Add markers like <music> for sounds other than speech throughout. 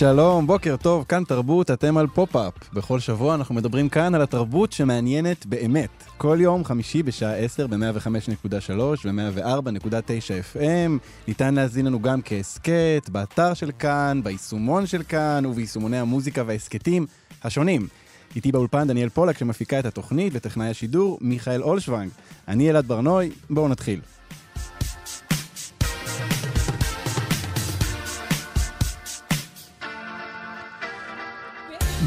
שלום, בוקר טוב, כאן תרבות, אתם על פופ-אפ. בכל שבוע אנחנו מדברים כאן על התרבות שמעניינת באמת. כל יום חמישי בשעה 10 ב-105.3 ו-104.9 FM. ניתן להזין לנו גם כהסכת, באתר של כאן, ביישומון של כאן וביישומוני המוזיקה וההסכתים השונים. איתי באולפן דניאל פולק שמפיקה את התוכנית וטכנאי השידור מיכאל אולשוונג. אני אלעד ברנוי, בואו נתחיל.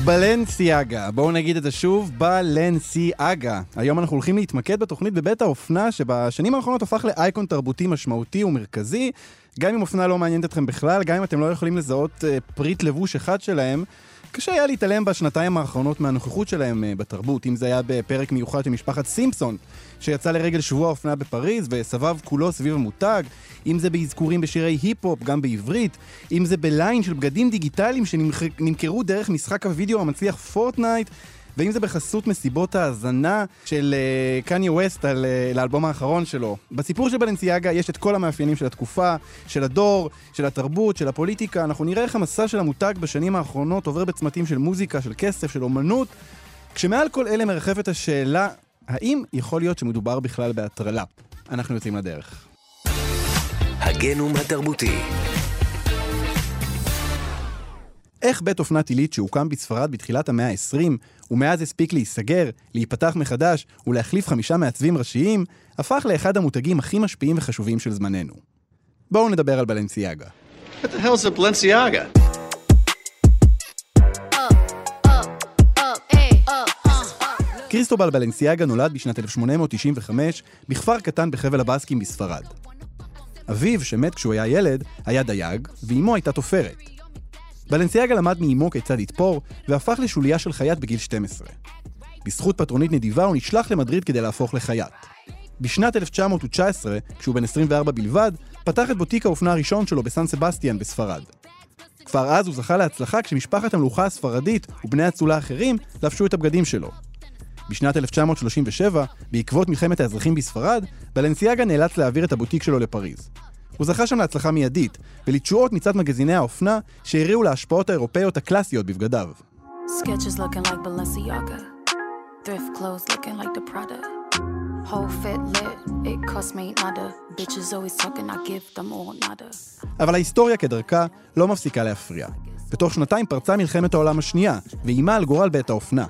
בלנסיאגה, בואו נגיד את זה שוב, בלנסיאגה. היום אנחנו הולכים להתמקד בתוכנית בבית האופנה, שבשנים האחרונות הפך לאייקון תרבותי משמעותי ומרכזי. גם אם אופנה לא מעניינת אתכם בכלל, גם אם אתם לא יכולים לזהות uh, פריט לבוש אחד שלהם, קשה היה להתעלם בשנתיים האחרונות מהנוכחות שלהם uh, בתרבות. אם זה היה בפרק מיוחד של משפחת סימפסון, שיצא לרגל שבוע האופנה בפריז, וסבב כולו סביב המותג, אם זה באזכורים בשירי היפ-הופ, גם בעברית, אם זה בליין של בגדים דיגיטליים שנמכרו דרך משחק הוידאו המצליח פורטנייט, ואם זה בחסות מסיבות ההאזנה של קניה uh, ווסט על uh, לאלבום האחרון שלו. בסיפור של בלנסיאגה יש את כל המאפיינים של התקופה, של הדור, של התרבות, של הפוליטיקה. אנחנו נראה איך המסע של המותג בשנים האחרונות עובר בצמתים של מוזיקה, של כסף, של אומנות, כשמעל כל אלה מרחפת השאלה, האם יכול להיות שמדובר בכלל בהטרלה? אנחנו יוצאים לדרך. הגנום התרבותי איך בית אופנת עילית שהוקם בספרד בתחילת המאה ה-20, ומאז הספיק להיסגר, להיפתח מחדש ולהחליף חמישה מעצבים ראשיים, הפך לאחד המותגים הכי משפיעים וחשובים של זמננו. בואו נדבר על בלנסיאגה. What the hell's a Balenciaga? קריסטובל בלנסיאגה נולד בשנת 1895 בכפר קטן בחבל הבאסקים בספרד. אביו, שמת כשהוא היה ילד, היה דייג, ואימו הייתה תופרת. בלנסיאגה למד מאימו כיצד לתפור, והפך לשוליה של חייט בגיל 12. בזכות פטרונית נדיבה הוא נשלח למדריד כדי להפוך לחייט. בשנת 1919, כשהוא בן 24 בלבד, פתח את בוטיק האופנה הראשון שלו בסן סבסטיאן בספרד. כבר אז הוא זכה להצלחה כשמשפחת המלוכה הספרדית ובני אצולה אחרים לבשו את הבגדים שלו. בשנת 1937, בעקבות מלחמת האזרחים בספרד, בלנסיאגה נאלץ להעביר את הבוטיק שלו לפריז. הוא זכה שם להצלחה מיידית, ולתשואות מצד מגזיני האופנה שהריעו להשפעות האירופאיות הקלאסיות בבגדיו. Sketches looking like Balenciaga. Thrift clothes looking like the Prada. Whole fit lit, it cost me nada. Bitches always talking, I give them all nada. אבל ההיסטוריה כדרכה לא מפסיקה להפריע. בתוך שנתיים פרצה מלחמת העולם השנייה, ואיימה על גורל בית האופנה.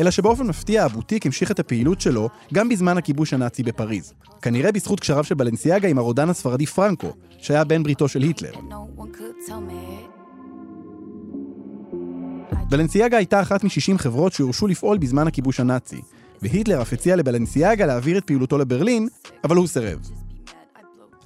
אלא שבאופן מפתיע הבוטיק המשיך את הפעילות שלו גם בזמן הכיבוש הנאצי בפריז. כנראה בזכות קשריו של בלנסיאגה עם הרודן הספרדי פרנקו, שהיה בן בריתו של היטלר. בלנסיאגה הייתה אחת מ-60 חברות שהורשו לפעול בזמן הכיבוש הנאצי, והיטלר אף הציע לבלנסיאגה להעביר את פעילותו לברלין, אבל הוא סירב.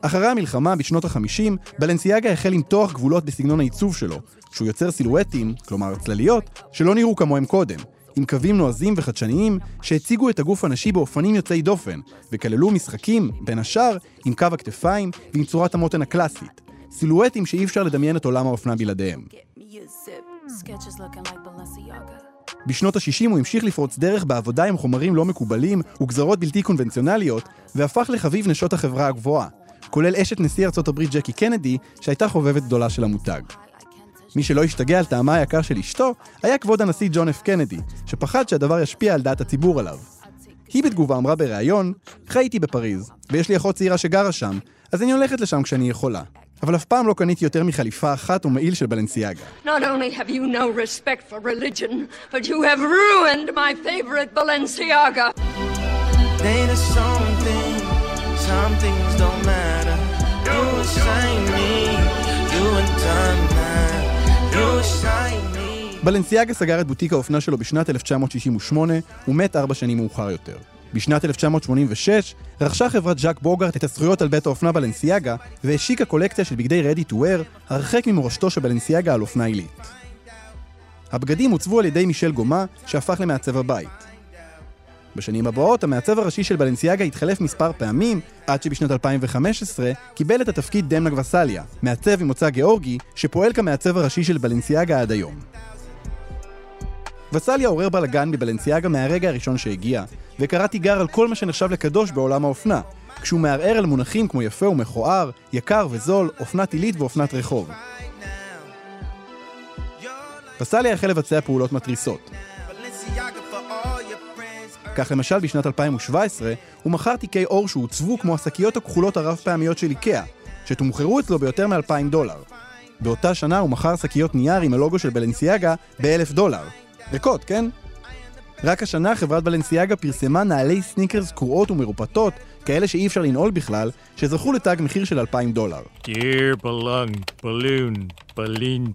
אחרי המלחמה, בשנות ה-50, בלנסיאגה החל למתוח גבולות בסגנון העיצוב שלו, שהוא יוצר סילואטים, כלומר צלליות, שלא נראו כמוהם קודם, עם קווים נועזים וחדשניים שהציגו את הגוף הנשי באופנים יוצאי דופן, וכללו משחקים, בין השאר, עם קו הכתפיים ועם צורת המותן הקלאסית. סילואטים שאי אפשר לדמיין את עולם האופנה בלעדיהם. בשנות ה-60 הוא המשיך לפרוץ דרך בעבודה עם חומרים לא מקובלים וגזרות בלתי קונבנציונליות, והפך לחביב נשות החברה הגבוהה, כולל אשת נשיא ארצות הברית ג'קי קנדי, שהייתה חובבת גדולה של המותג. מי שלא השתגע על טעמה היקר של אשתו, היה כבוד הנשיא ג'ון אף קנדי, שפחד שהדבר ישפיע על דעת הציבור עליו. היא בתגובה אמרה בריאיון, חייתי בפריז, ויש לי אחות צעירה שגרה שם, אז אני הולכת לשם כשאני יכולה. אבל אף פעם לא קניתי יותר מחליפה אחת ומעיל של בלנסיאגה. Not only have you no respect for religion, but you have ruined my favorite Balenciaga. Ain't it something? Some things don't matter. You shine me, you and time בלנסיאגה סגר את בוטיק האופנה שלו בשנת 1968, ומת ארבע שנים מאוחר יותר. בשנת 1986 רכשה חברת ז'אק בוגארט את הזכויות על בית האופנה בלנסיאגה והשיקה קולקציה של בגדי רדי טו wear הרחק ממורשתו של בלנסיאגה על אופנה עילית. הבגדים עוצבו על ידי מישל גומה, שהפך למעצב הבית. בשנים הבאות, המעצב הראשי של בלנסיאגה התחלף מספר פעמים, עד שבשנת 2015 קיבל את התפקיד דמנה גווסליה, מעצב ממוצא גיאורגי, שפועל כמעצב הראשי של בלנסיאגה עד היום. וסליה עורר בלאגן בבלנסיאגה מהרגע הראשון שהגיע, וקרא תיגר על כל מה שנחשב לקדוש בעולם האופנה, כשהוא מערער על מונחים כמו יפה ומכוער, יקר וזול, אופנת עילית ואופנת רחוב. גווסליה החל לבצע פעולות מתריסות. כך למשל בשנת 2017 הוא מכר תיקי עור שהוצבו כמו השקיות הכחולות הרב פעמיות של איקאה, שתומחרו אצלו ביותר מ-2,000 דולר. באותה שנה הוא מכר שקיות נייר עם הלוגו של בלנסיאגה ב-1,000 דולר. ריקות, כן? רק השנה חברת בלנסיאגה פרסמה נעלי סניקרס קרועות ומרופטות, כאלה שאי אפשר לנעול בכלל, שזכו לתג מחיר של 2,000 דולר. Dear Belung, Balloon, Balin,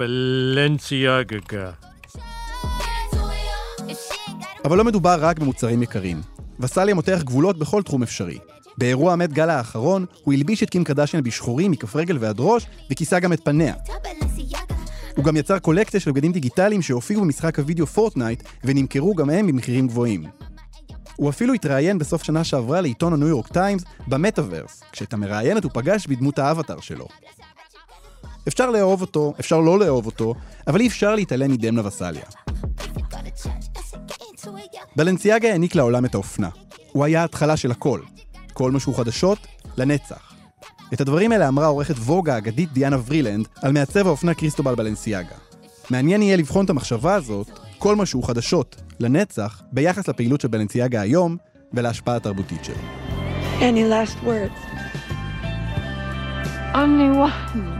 Balenciaga. אבל לא מדובר רק במוצרים יקרים. גווסליה מותח גבולות בכל תחום אפשרי. באירוע המט גאלה האחרון, הוא הלביש את קים קרדשיאן בשחורים מכף רגל ועד ראש, וכיסה גם את פניה. הוא גם יצר קולקציה של בגדים דיגיטליים שהופיעו במשחק הוידאו פורטנייט, ונמכרו גם הם במחירים גבוהים. הוא אפילו התראיין בסוף שנה שעברה לעיתון הניו יורק טיימס במטאוורס, כשאת המראיינת הוא פגש בדמות האבטר שלו. אפשר לאהוב אותו, אפשר לא לאהוב אותו, אבל אי אפשר להתעלם מדמנה וסליה. בלנסיאגה העניק לעולם את האופנה. הוא היה ההתחלה של הכל. כל משהו חדשות, לנצח. את הדברים האלה אמרה עורכת ווג האגדית דיאנה vrילנד על מעצב האופנה קריסטובל בלנסיאגה. מעניין יהיה לבחון את המחשבה הזאת, כל משהו חדשות, לנצח, ביחס לפעילות של בלנסיאגה היום ולהשפעה התרבותית שלו. Any last words? Only one.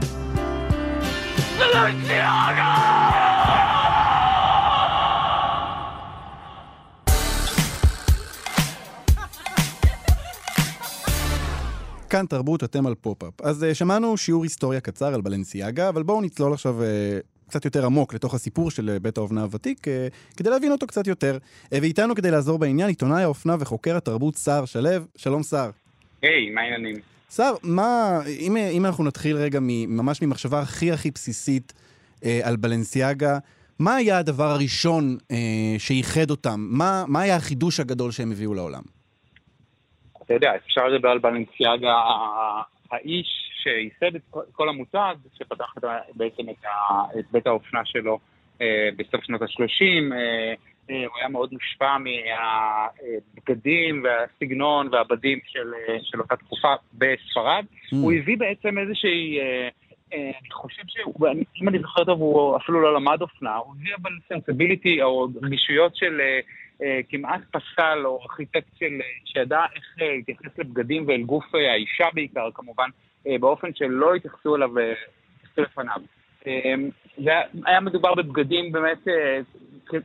כאן תרבות, אתם על פופ-אפ. אז uh, שמענו שיעור היסטוריה קצר על בלנסיאגה, אבל בואו נצלול עכשיו uh, קצת יותר עמוק לתוך הסיפור של uh, בית האופנה הוותיק, כדי להבין אותו קצת יותר. ואיתנו כדי לעזור בעניין, עיתונאי האופנה וחוקר התרבות סער שלו. שלום סער. היי, מה העניינים? סער, מה, אם, אם אנחנו נתחיל רגע ממש ממחשבה הכי הכי בסיסית אה, על בלנסיאגה, מה היה הדבר הראשון אה, שאיחד אותם? מה, מה היה החידוש הגדול שהם הביאו לעולם? אתה יודע, אפשר לדבר על בלנסיאגה, האיש שייסד את כל- המותג, שפתח בעצם את, ה- את בית האופנה שלו אה, בסוף שנות ה-30, אה, אה, הוא היה מאוד מושפע מהבגדים והסגנון והבדים של, אה, של אותה תקופה בספרד. Mm. הוא הביא בעצם איזושהי... אה, אה, אני חושב שהוא, אני- זוכר טוב, הוא אפילו לא למד אופנה, הוא הביא אבל sensibility או רגישויות של אה, כמעט פסל או ארכיטקט של, אה, שידע איך אה, להתייחס לבגדים ואל גוף אה, האישה בעיקר, כמובן, אה, באופן שלא התייחסו אליו אה, לפניו. אה, זה היה- מדובר בבגדים באמת אה,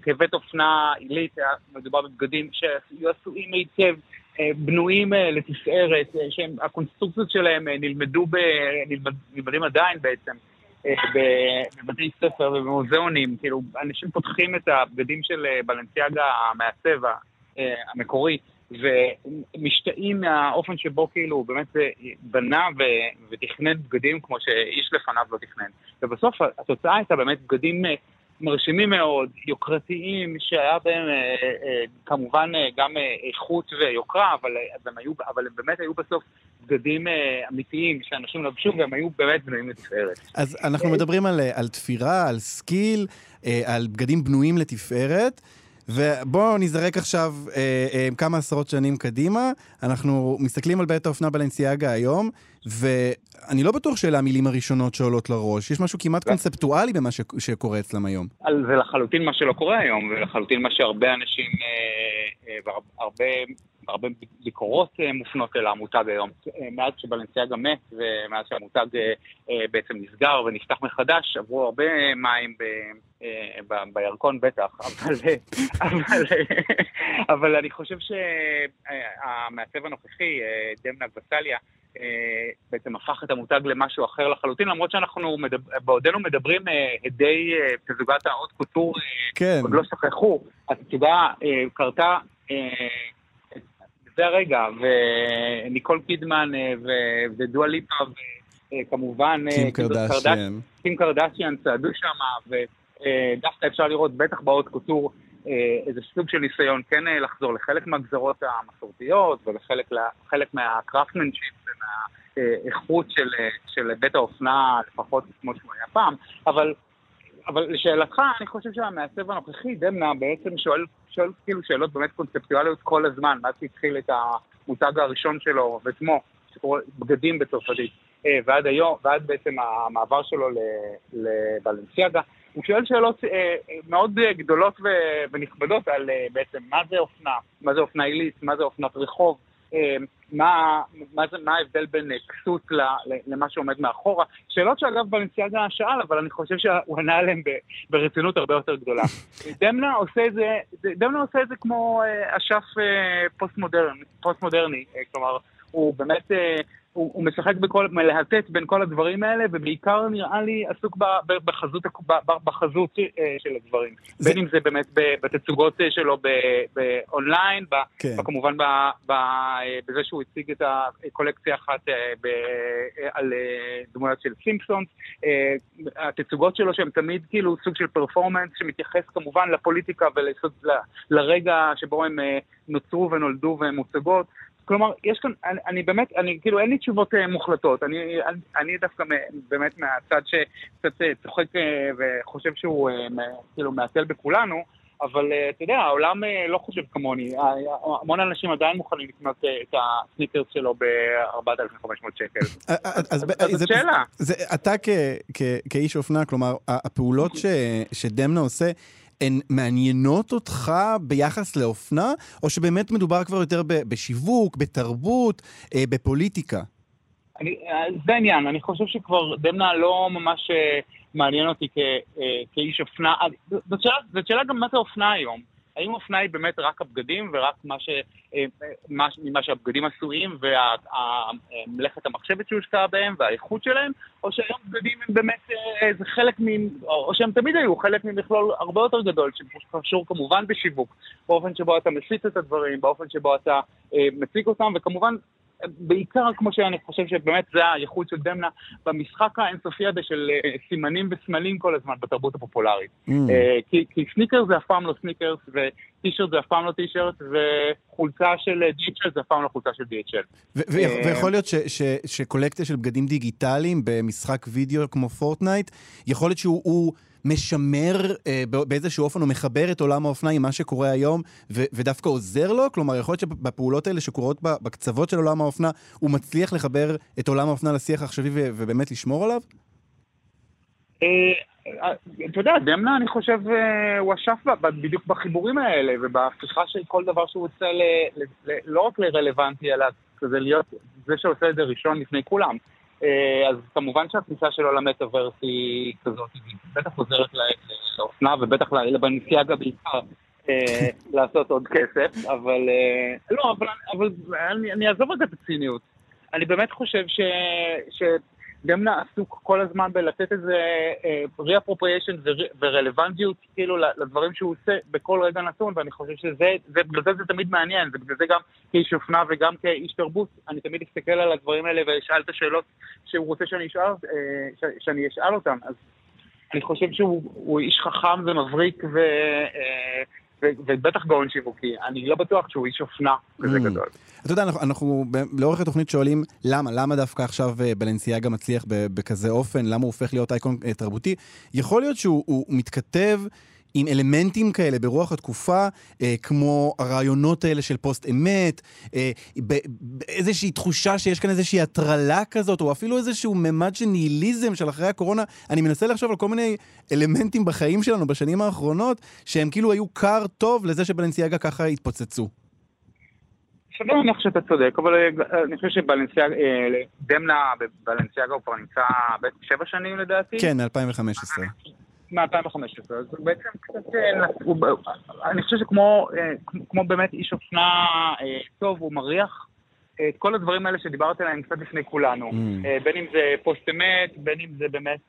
כבית אופנה עילית, היה מדובר בבגדים שהיו עשויים היטב. אה, בנויים אה, לתפארת, אה, שהקונסטרוקציות שלהם אה, נלמדו, ב, נלמד, נלמדים עדיין בעצם אה, בבתי ספר ובמוזיאונים, כאילו אנשים פותחים את הבגדים של אה, בלנסיאגה המעצב אה, המקורי ומשתאים מהאופן שבו כאילו הוא באמת אה, בנה ו- ותכנן בגדים כמו שאיש לפניו לא תכנן. ובסוף התוצאה הייתה באמת בגדים מרשימים מאוד, יוקרתיים, שהיה בהם אה, אה, כמובן אה, גם איכות ויוקרה, אבל, הם היו, אבל הם באמת היו בסוף בגדים אמיתיים שאנשים לבשו והם היו באמת בנויים לתפארת. אז אנחנו מדברים על, על תפירה, על skill, על בגדים בנויים לתפארת. ובואו נזרק עכשיו אה, אה, כמה עשרות שנים קדימה. אנחנו מסתכלים על בית האופנה בלנסיאגה היום, ואני לא בטוח שאלה המילים הראשונות שעולות לראש. יש משהו כמעט קונספטואלי במה ש- שקורה אצלם היום. זה לחלוטין מה שלא קורה היום, ולחלוטין מה שהרבה אנשים, אה, אה, והרבה הרבה ביקורות אה, מופנות אל המותג היום. אה, מאז שבלנסיאגה מת, ומאז שהמותג אה, בעצם נסגר ונפתח מחדש, עברו הרבה מים ב, ב, בירקון בטח, <laughs> אבל, אבל, אבל אני חושב שהמעצב הנוכחי, דמנה גבסליה, אה, בעצם הפך את המותג למשהו אחר לחלוטין, למרות שאנחנו מדבר, בעודנו מדברים הדי תזוגת האות קוטור, כן. עוד לא שכחו, התצוגה אה, קרתה זה הרגע, וניקול קידמן אה, ו- ודואה ליפה, וכמובן... קים אה, קרדשיאן. קים קרדשיאן צעדו שם, ודווקא אפשר לראות, בטח באות קוטור, אה, איזה סוג של ניסיון כן אה, לחזור לחלק מהגזרות המסורתיות ולחלק מהקראפטמנשיפ ומהאיכות של, אה, של בית האופנה, לפחות כמו שהוא היה פעם, אבל, אבל לשאלתך, אני חושב שהמעצב הנוכחי, דמנה, בעצם שואל, שואל כאילו שאלות באמת קונספטואליות כל הזמן, מאז שהתחיל את המותג הראשון שלו ושמו, שקורא בגדים בצרפתית, אה, ועד היום, ועד בעצם המעבר שלו לבלנסיאגה. הוא שואל שאלות אה, מאוד גדולות ונכבדות על אה, בעצם מה זה אופנה, מה זה אופנה עילית, מה זה אופנת רחוב, מה, מה, זה, מה ההבדל בין אה, כסות למה שעומד מאחורה. שאלות שאגב בלנסיאגה שאל, אבל אני חושב שהוא ענה עליהן ברצינות הרבה יותר גדולה. <laughs> דמנה עושה את זה, דמנה עושה את זה כמו אה, אשף אה, פוסט-מודרני, פוסט-מודרני, אה, כלומר, הוא באמת... הוא, הוא משחק בכל, מלהטט בין כל הדברים האלה, ובעיקר נראה לי עסוק ב, ב, בחזות, ב, בחזות אה, של הדברים. זה- בין אם זה באמת בתצוגות אה, שלו באונליין, כן. כמובן ב, ב, אה, בזה שהוא הציג את הקולקציה אחת ב, על דמויות של סימפסונס. התצוגות שלו שהן תמיד כאילו סוג של פרפורמנס שמתייחס כמובן לפוליטיקה ולרגע שבו הם נוצרו ונולדו והן מוצגות. כלומר, יש כאן, אני, אני באמת, אני, כאילו, אין לי תשובות אה, מוחלטות. אני, אני, אני דווקא מ- באמת מהצד שקצת אה, צוחק אה, וחושב שהוא אה, מ- כאילו מהתל בכולנו, אבל אה, אתה יודע, העולם אה, לא חושב כמוני. אה, המון אנשים עדיין מוכנים לקנות אה, את הסניקרס שלו ב-4,500 שקל. אז, אז, אז זאת שאלה. אתה כ, כ, כאיש אופנה, כלומר, הפעולות ש, שדמנה עושה, הן מעניינות אותך ביחס לאופנה, או שבאמת מדובר כבר יותר בשיווק, בתרבות, אה, בפוליטיקה? אני, אה, זה העניין, אני חושב שכבר דמנה לא ממש אה, מעניין אותי כ, כאיש אופנה. זאת שאלה, זאת שאלה גם מה זה אופנה היום. האם אופנה היא באמת רק הבגדים ורק מה ש, אה, מה, ממה שהבגדים עשויים ומלאכת המחשבת שהושקעה בהם והאיכות שלהם, או שהיום בגדים הם באמת, אה, זה חלק מ... או שהם תמיד היו חלק ממכלול הרבה יותר גדול, שקשור כמובן בשיווק, באופן שבו אתה מסיט את הדברים, באופן שבו אתה אה, מציג אותם, וכמובן בעיקר כמו שאני חושב שבאמת זה הייחוד של דמנה במשחק האינסופי הזה של אה, סימנים וסמלים כל הזמן בתרבות הפופולרית. Mm. אה, כי, כי סניקר זה אף פעם לא סניקרס, וטישרט זה אף פעם לא טישרט, וחולצה של אה, DHL זה אף פעם לא חולצה של DHL. אה, ויכול להיות ש- ש- שקולקציה של בגדים דיגיטליים במשחק וידאו כמו פורטנייט, יכול להיות שהוא הוא משמר אה, באיזשהו אופן, הוא מחבר את עולם האופנה עם מה שקורה היום, ו- ודווקא עוזר לו? כלומר, יכול להיות שבפעולות האלה שקורות בקצוות של עולם האופנה, הוא מצליח לחבר את עולם האופנה לשיח העכשווי ובאמת לשמור עליו? אה, אה, אתה יודע, דמנה, אני חושב, אה, הוא אשף בדיוק בחיבורים האלה, ובהפיכה של כל דבר שהוא עושה לא רק לרלוונטי, אלא כזה להיות זה שעושה את זה ראשון לפני כולם. אה, אז כמובן שהכניסה שלו למטאוורס היא כזאת, היא בטח עוזרת לאופנה ובטח לבנסיאגה בעיקר. אה, <laughs> לעשות עוד כסף, אבל אה, לא, אבל, אני, אעזוב את זה בציניות. אני באמת חושב ש... שדמנה עסוק כל הזמן בלתת איזה אה, re-appropriation ור- ורלוונטיות כאילו לדברים שהוא עושה בכל רגע נתון, ואני חושב שזה, זה, בגלל זה זה תמיד מעניין, ובגלל זה גם כאיש אופנה וגם כאיש תרבות, אני תמיד אסתכל על הדברים האלה ואשאל את השאלות שהוא רוצה שאני אשאל, אה, שאני אשאל אותן. אז אני חושב שהוא הוא איש חכם ומבריק ו... ובטח גאון שיווקי. אני לא בטוח שהוא איש אופנה כזה Mm. גדול. אתה יודע, אנחנו, אנחנו לאורך התוכנית שואלים למה, למה דווקא עכשיו אה, בלנסיאגה מצליח בכזה אופן, למה הוא הופך להיות אייקון אה, תרבותי. יכול להיות שהוא הוא מתכתב עם אלמנטים כאלה ברוח התקופה, אה, כמו הרעיונות האלה של פוסט אמת, אה, באיזושהי תחושה שיש כאן איזושהי הטרלה כזאת, או אפילו איזשהו ממד של ניהיליזם של אחרי הקורונה. אני מנסה לחשוב על כל מיני אלמנטים בחיים שלנו בשנים האחרונות, שהם כאילו היו כר טוב לזה שבלנסיאגה ככה התפוצצו. סביר להניח שאתה צודק, אבל אה, אני חושב שבלנסיאגה, אה, דמנה בבלנסיאגה הוא כבר נמצא שבע שנים לדעתי. כן, מ-2015. מ-2015, אז בעצם קצת, אה, אני חושב שכמו אה, כמו- באמת איש אופנה אה, טוב, הוא מריח את כל הדברים האלה שדיברת עליהם קצת לפני כולנו. Mm. בין אם זה פוסט אמת, בין אם זה באמת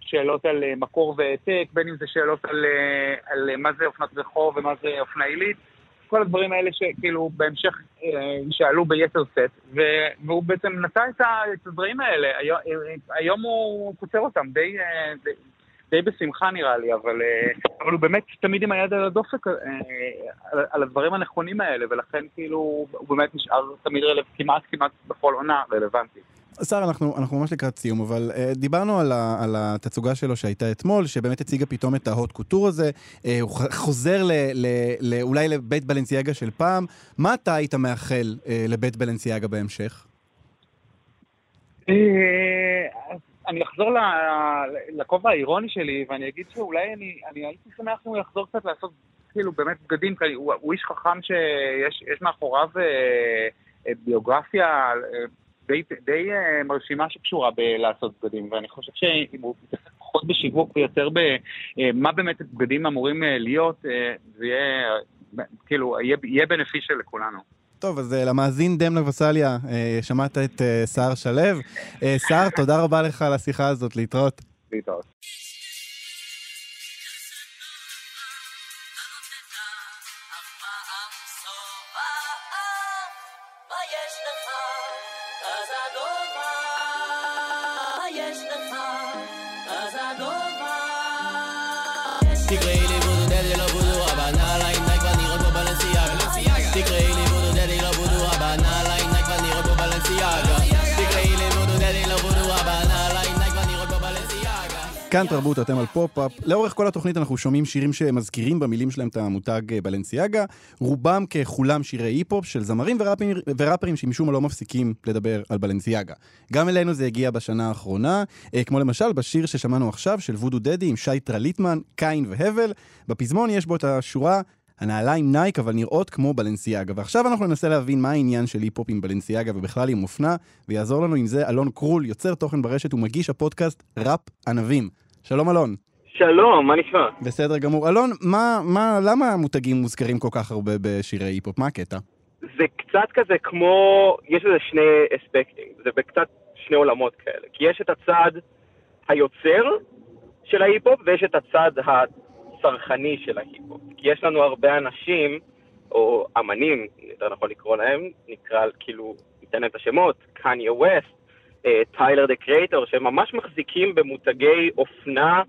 שאלות על מקור והעתק, בין אם זה שאלות על, על מה זה אופנת רחוב ומה זה אופנה עילית. כל הדברים האלה שכאילו בהמשך אה, שאלו ביתר סט, והוא בעצם נשא את, הדברים האלה, היום, הוא קוצר אותם די, די, בשמחה נראה לי, אבל, אה, אבל הוא באמת תמיד עם היד על הדופק אה, על, על הדברים הנכונים האלה, ולכן כאילו הוא באמת נשאר תמיד רלו, כמעט כמעט בכל עונה רלוונטי. שר, אנחנו, אנחנו ממש לקראת סיום, אבל uh, דיברנו על, ה, על התצוגה שלו שהייתה אתמול, שבאמת הציגה פתאום את ההוט קוטור הזה, uh, הוא חוזר ל, ל, ל, אולי לבית בלנסיאגה של פעם. מה אתה היית מאחל uh, לבית בלנסיאגה בהמשך? אה, אני אחזור לכובע האירוני שלי, ואני אגיד שאולי אני, אני הייתי שמח אם הוא יחזור קצת לעשות כאילו באמת בגדים, כי הוא, הוא איש חכם שיש יש מאחוריו אה, אה, ביוגרפיה אה, די, די אה, מרשימה שקשורה בלעשות בגדים, ואני חושב שאם הוא יתעסק פחות בשיווק ויותר במה באמת בגדים אמורים אה, להיות, אה, זה יהיה, אה, כאילו, יהיה, יהיה בנפישל לכולנו. טוב, אז uh, למאזין דמנה וסליה, uh, שמעת את uh, סער שלו. סער, תודה רבה לך על השיחה הזאת, להתראות. להתראות. כאן תרבות, אתם על פופ-אפ. לאורך כל התוכנית אנחנו שומעים שירים שמזכירים במילים שלהם את המותג אה, בלנסיאגה. רובם ככולם שירי היפ-הופ של זמרים וראפרים, וראפרים שמשום מה לא מפסיקים לדבר על בלנסיאגה. גם אלינו זה הגיע בשנה האחרונה, אה, כמו למשל בשיר ששמענו עכשיו של וודו דדי עם שי טרליטמן, קין והבל. בפזמון יש בו את השורה הנעליים נייק אבל נראות כמו בלנסיאגה. ועכשיו אנחנו ננסה להבין מה העניין של היפ-הופ עם בלנסיאגה ובכלל עם אופנה, ויעזור לנו עם זה אלון קרול, יוצר תוכן ברשת ומגיש הפודקאסט ראפ ענבים. שלום אלון. שלום, מה נשמע? בסדר גמור. אלון, מה, מה, למה המותגים מוזכרים כל כך הרבה בשירי היפ-הופ? מה הקטע? זה קצת כזה כמו, יש לזה שני אספקטים, זה בקצת שני עולמות כאלה. כי יש את הצד היוצר של ההיפ-הופ ויש את הצד הצרכני של ההיפ-הופ. כי יש לנו הרבה אנשים, או אמנים, יותר נכון לקרוא להם, נקרא כאילו, ניתן להם את השמות, קניה ווסט, טיילר דה קרייטור, שהם ממש מחזיקים במותגי אופנה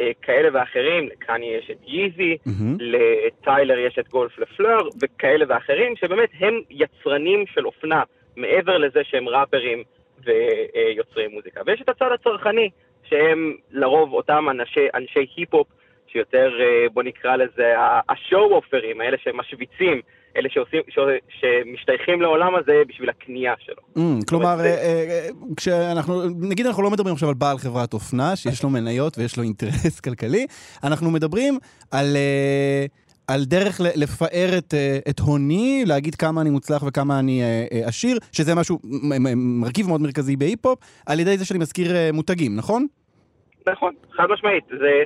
אה, כאלה ואחרים, לקניה יש את ייזי, לטיילר יש את גולף לה פלור, וכאלה ואחרים, שבאמת הם יצרנים של אופנה, מעבר לזה שהם ראפרים ויוצרי מוזיקה. ויש את הצד הצרכני, שהם לרוב אותם אנשי, אנשי היפ-הופ, שיותר, אה, בוא נקרא לזה, השואו-אופרים, האלה שמשוויצים, אלה שעושים, ש, שמשתייכים לעולם הזה בשביל הקנייה שלו. Mm, כלומר, אה, אה, כשאנחנו, נגיד אנחנו לא מדברים עכשיו על בעל חברת אופנה, שיש לו מניות ויש לו אינטרס <laughs> כלכלי, אנחנו מדברים על... אה, על דרך לפאר את, אה, את הוני, להגיד כמה אני מוצלח וכמה אני אה, עשיר, שזה משהו, מרכיב מאוד מרכזי בהיפ-הופ, על ידי זה שאני מזכיר מותגים, נכון? נכון, חד משמעית, זה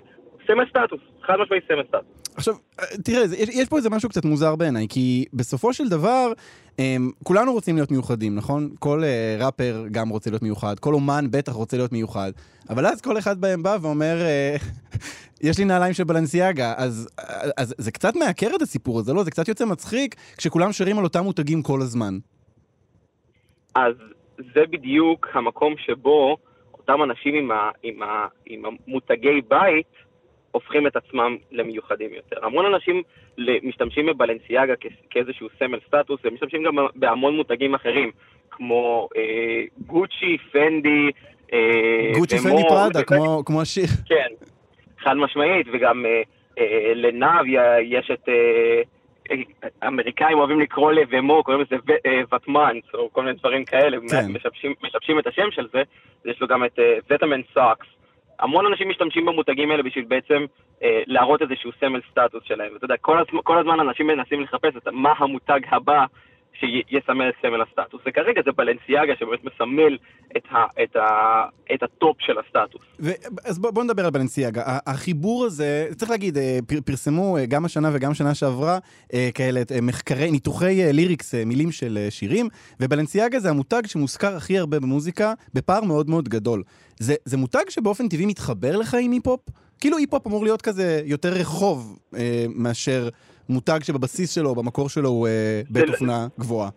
סמל סטטוס, חד משמעית סמל סטטוס. עכשיו, אה, תראה, יש, יש פה איזה משהו קצת מוזר בעיניי, כי בסופו של דבר, הם, כולנו רוצים להיות מיוחדים, נכון? כל אה, ראפר גם רוצה להיות מיוחד, כל אומן בטח רוצה להיות מיוחד, אבל אז כל אחד בהם בא ואומר, אה, <laughs> יש לי נעליים של בלנסיאגה, אז, אז, אז זה קצת מעקר את הסיפור הזה, לא? זה קצת יוצא מצחיק כשכולם שרים על אותם מותגים כל הזמן. אז זה בדיוק המקום שבו אותם אנשים עם, ה, עם, ה, עם המותגי בית הופכים את עצמם למיוחדים יותר. המון אנשים משתמשים בבלנסיאגה כאיזשהו סמל סטטוס, הם משתמשים גם בהמון מותגים אחרים, כמו אה, גוצ'י, פנדי, אה, גוצ'י פנדי פראדה, כמו, <laughs> כמו השיר. כן, חד משמעית, וגם אה, אה, לנאב יש את... אה, אה, אמריקאים אוהבים לקרוא לבמו, קוראים לזה ו- אה, וטמאנס, או כל מיני דברים כאלה, כן. משבשים, משבשים את השם של זה, יש לו גם את וטמן סאקס. המון אנשים משתמשים במותגים האלה בשביל בעצם אה, להראות איזשהו סמל סטטוס שלהם. ואתה יודע, כל, כל הזמן אנשים מנסים לחפש את מה המותג הבא שיסמל סמל הסטטוס. וכרגע זה בלנסיאגה שבאמת מסמל את, ה, את, ה, את הטופ של הסטטוס. ו... אז בוא, בוא נדבר על בלנסיאגה. החיבור הזה, צריך להגיד, אה, פר, פרסמו אה, גם השנה וגם שנה שעברה אה, כאלה מחקרי, ניתוחי lyrics, מילים של שירים, ובלנסיאגה זה המותג שמוזכר הכי הרבה במוזיקה, בפער מאוד מאוד גדול. זה, זה מותג שבאופן טבעי מתחבר עם היפ-הופ? כאילו היפ-הופ אמור להיות כזה יותר רחוב אה, מאשר מותג שבבסיס שלו, במקור שלו, הוא אה, בית זה- אופנה גבוהה.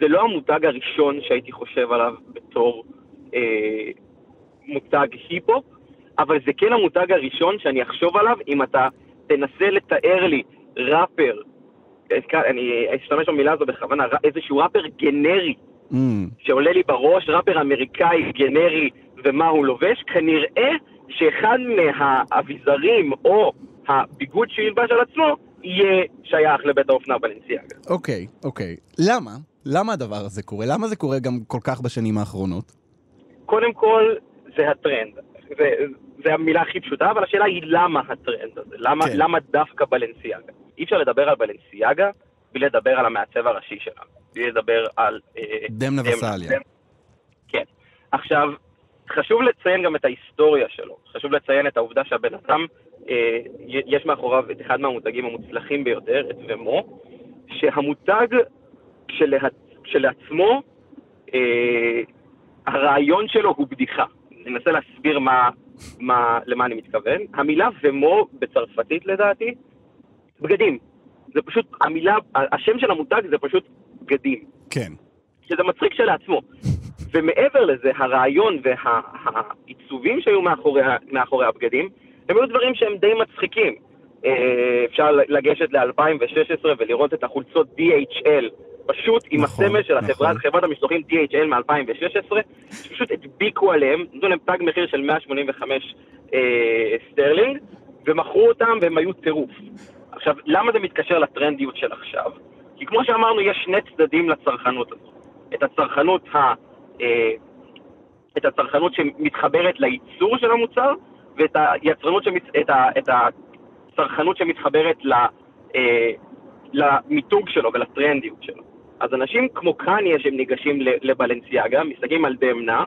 זה לא המותג הראשון שהייתי חושב עליו בתור אה, מותג היפ-הופ, אבל זה כן המותג הראשון שאני אחשוב עליו אם אתה תנסה לתאר לי ראפר, אה, אני אשתמש במילה הזו בכוונה, איזשהו ראפר גנרי Mm, שעולה לי בראש, ראפר אמריקאי גנרי ומה הוא לובש, כנראה שאחד מהאביזרים או הביגוד שהוא ילבש על עצמו יהיה שייך לבית האופנה בלנסיאגה. אוקיי, אוקיי. למה? למה הדבר הזה קורה? למה זה קורה גם כל כך בשנים האחרונות? קודם כל, זה הטרנד. זה, זה המילה הכי פשוטה, אבל השאלה היא למה הטרנד הזה? למה, כן. למה דווקא בלנסיאגה? אי אפשר לדבר על בלנסיאגה בלי לדבר על המעצב הראשי שלנו. בלי לדבר על... אה, דמנה וסליה. כן. עכשיו, חשוב לציין גם את ההיסטוריה שלו. חשוב לציין את העובדה שהבן אדם, אה, יש מאחוריו את אחד מהמותגים המוצלחים ביותר, את ומו, שהמותג כשלה, כשלעצמו, אה, הרעיון שלו הוא בדיחה. אני אנסה להסביר מה, מה, למה אני מתכוון. המילה ומו בצרפתית לדעתי, בגדים. זה פשוט, המילה, השם של המותג זה פשוט בגדים. כן. שזה מצחיק כשלעצמו. ומעבר לזה, הרעיון והעיצובים שהיו מאחורי, מאחורי הבגדים, הם היו דברים שהם די מצחיקים. אה, אפשר לגשת ל-2016 ולראות את החולצות DHL, פשוט עם נכון, הסמל של החברה, נכון. חברת המשלוחים DHL מ-2016, שפשוט הדביקו עליהם, נתנו להם תג מחיר של 185 אה, סטרלינג, ומכרו אותם והם היו טירוף. עכשיו, למה זה מתקשר לטרנדיות של עכשיו? כי כמו שאמרנו, יש שני צדדים לצרכנות הזאת. את הצרכנות ה... אה, את הצרכנות שמתחברת לייצור של המוצר, ואת היצרנות שמת... את, ה... את הצרכנות שמתחברת ל... אה, למיתוג שלו ולטרנדיות שלו. אז אנשים כמו קניה שהם ניגשים לבלנסיאגה, מסתכלים על דמנה,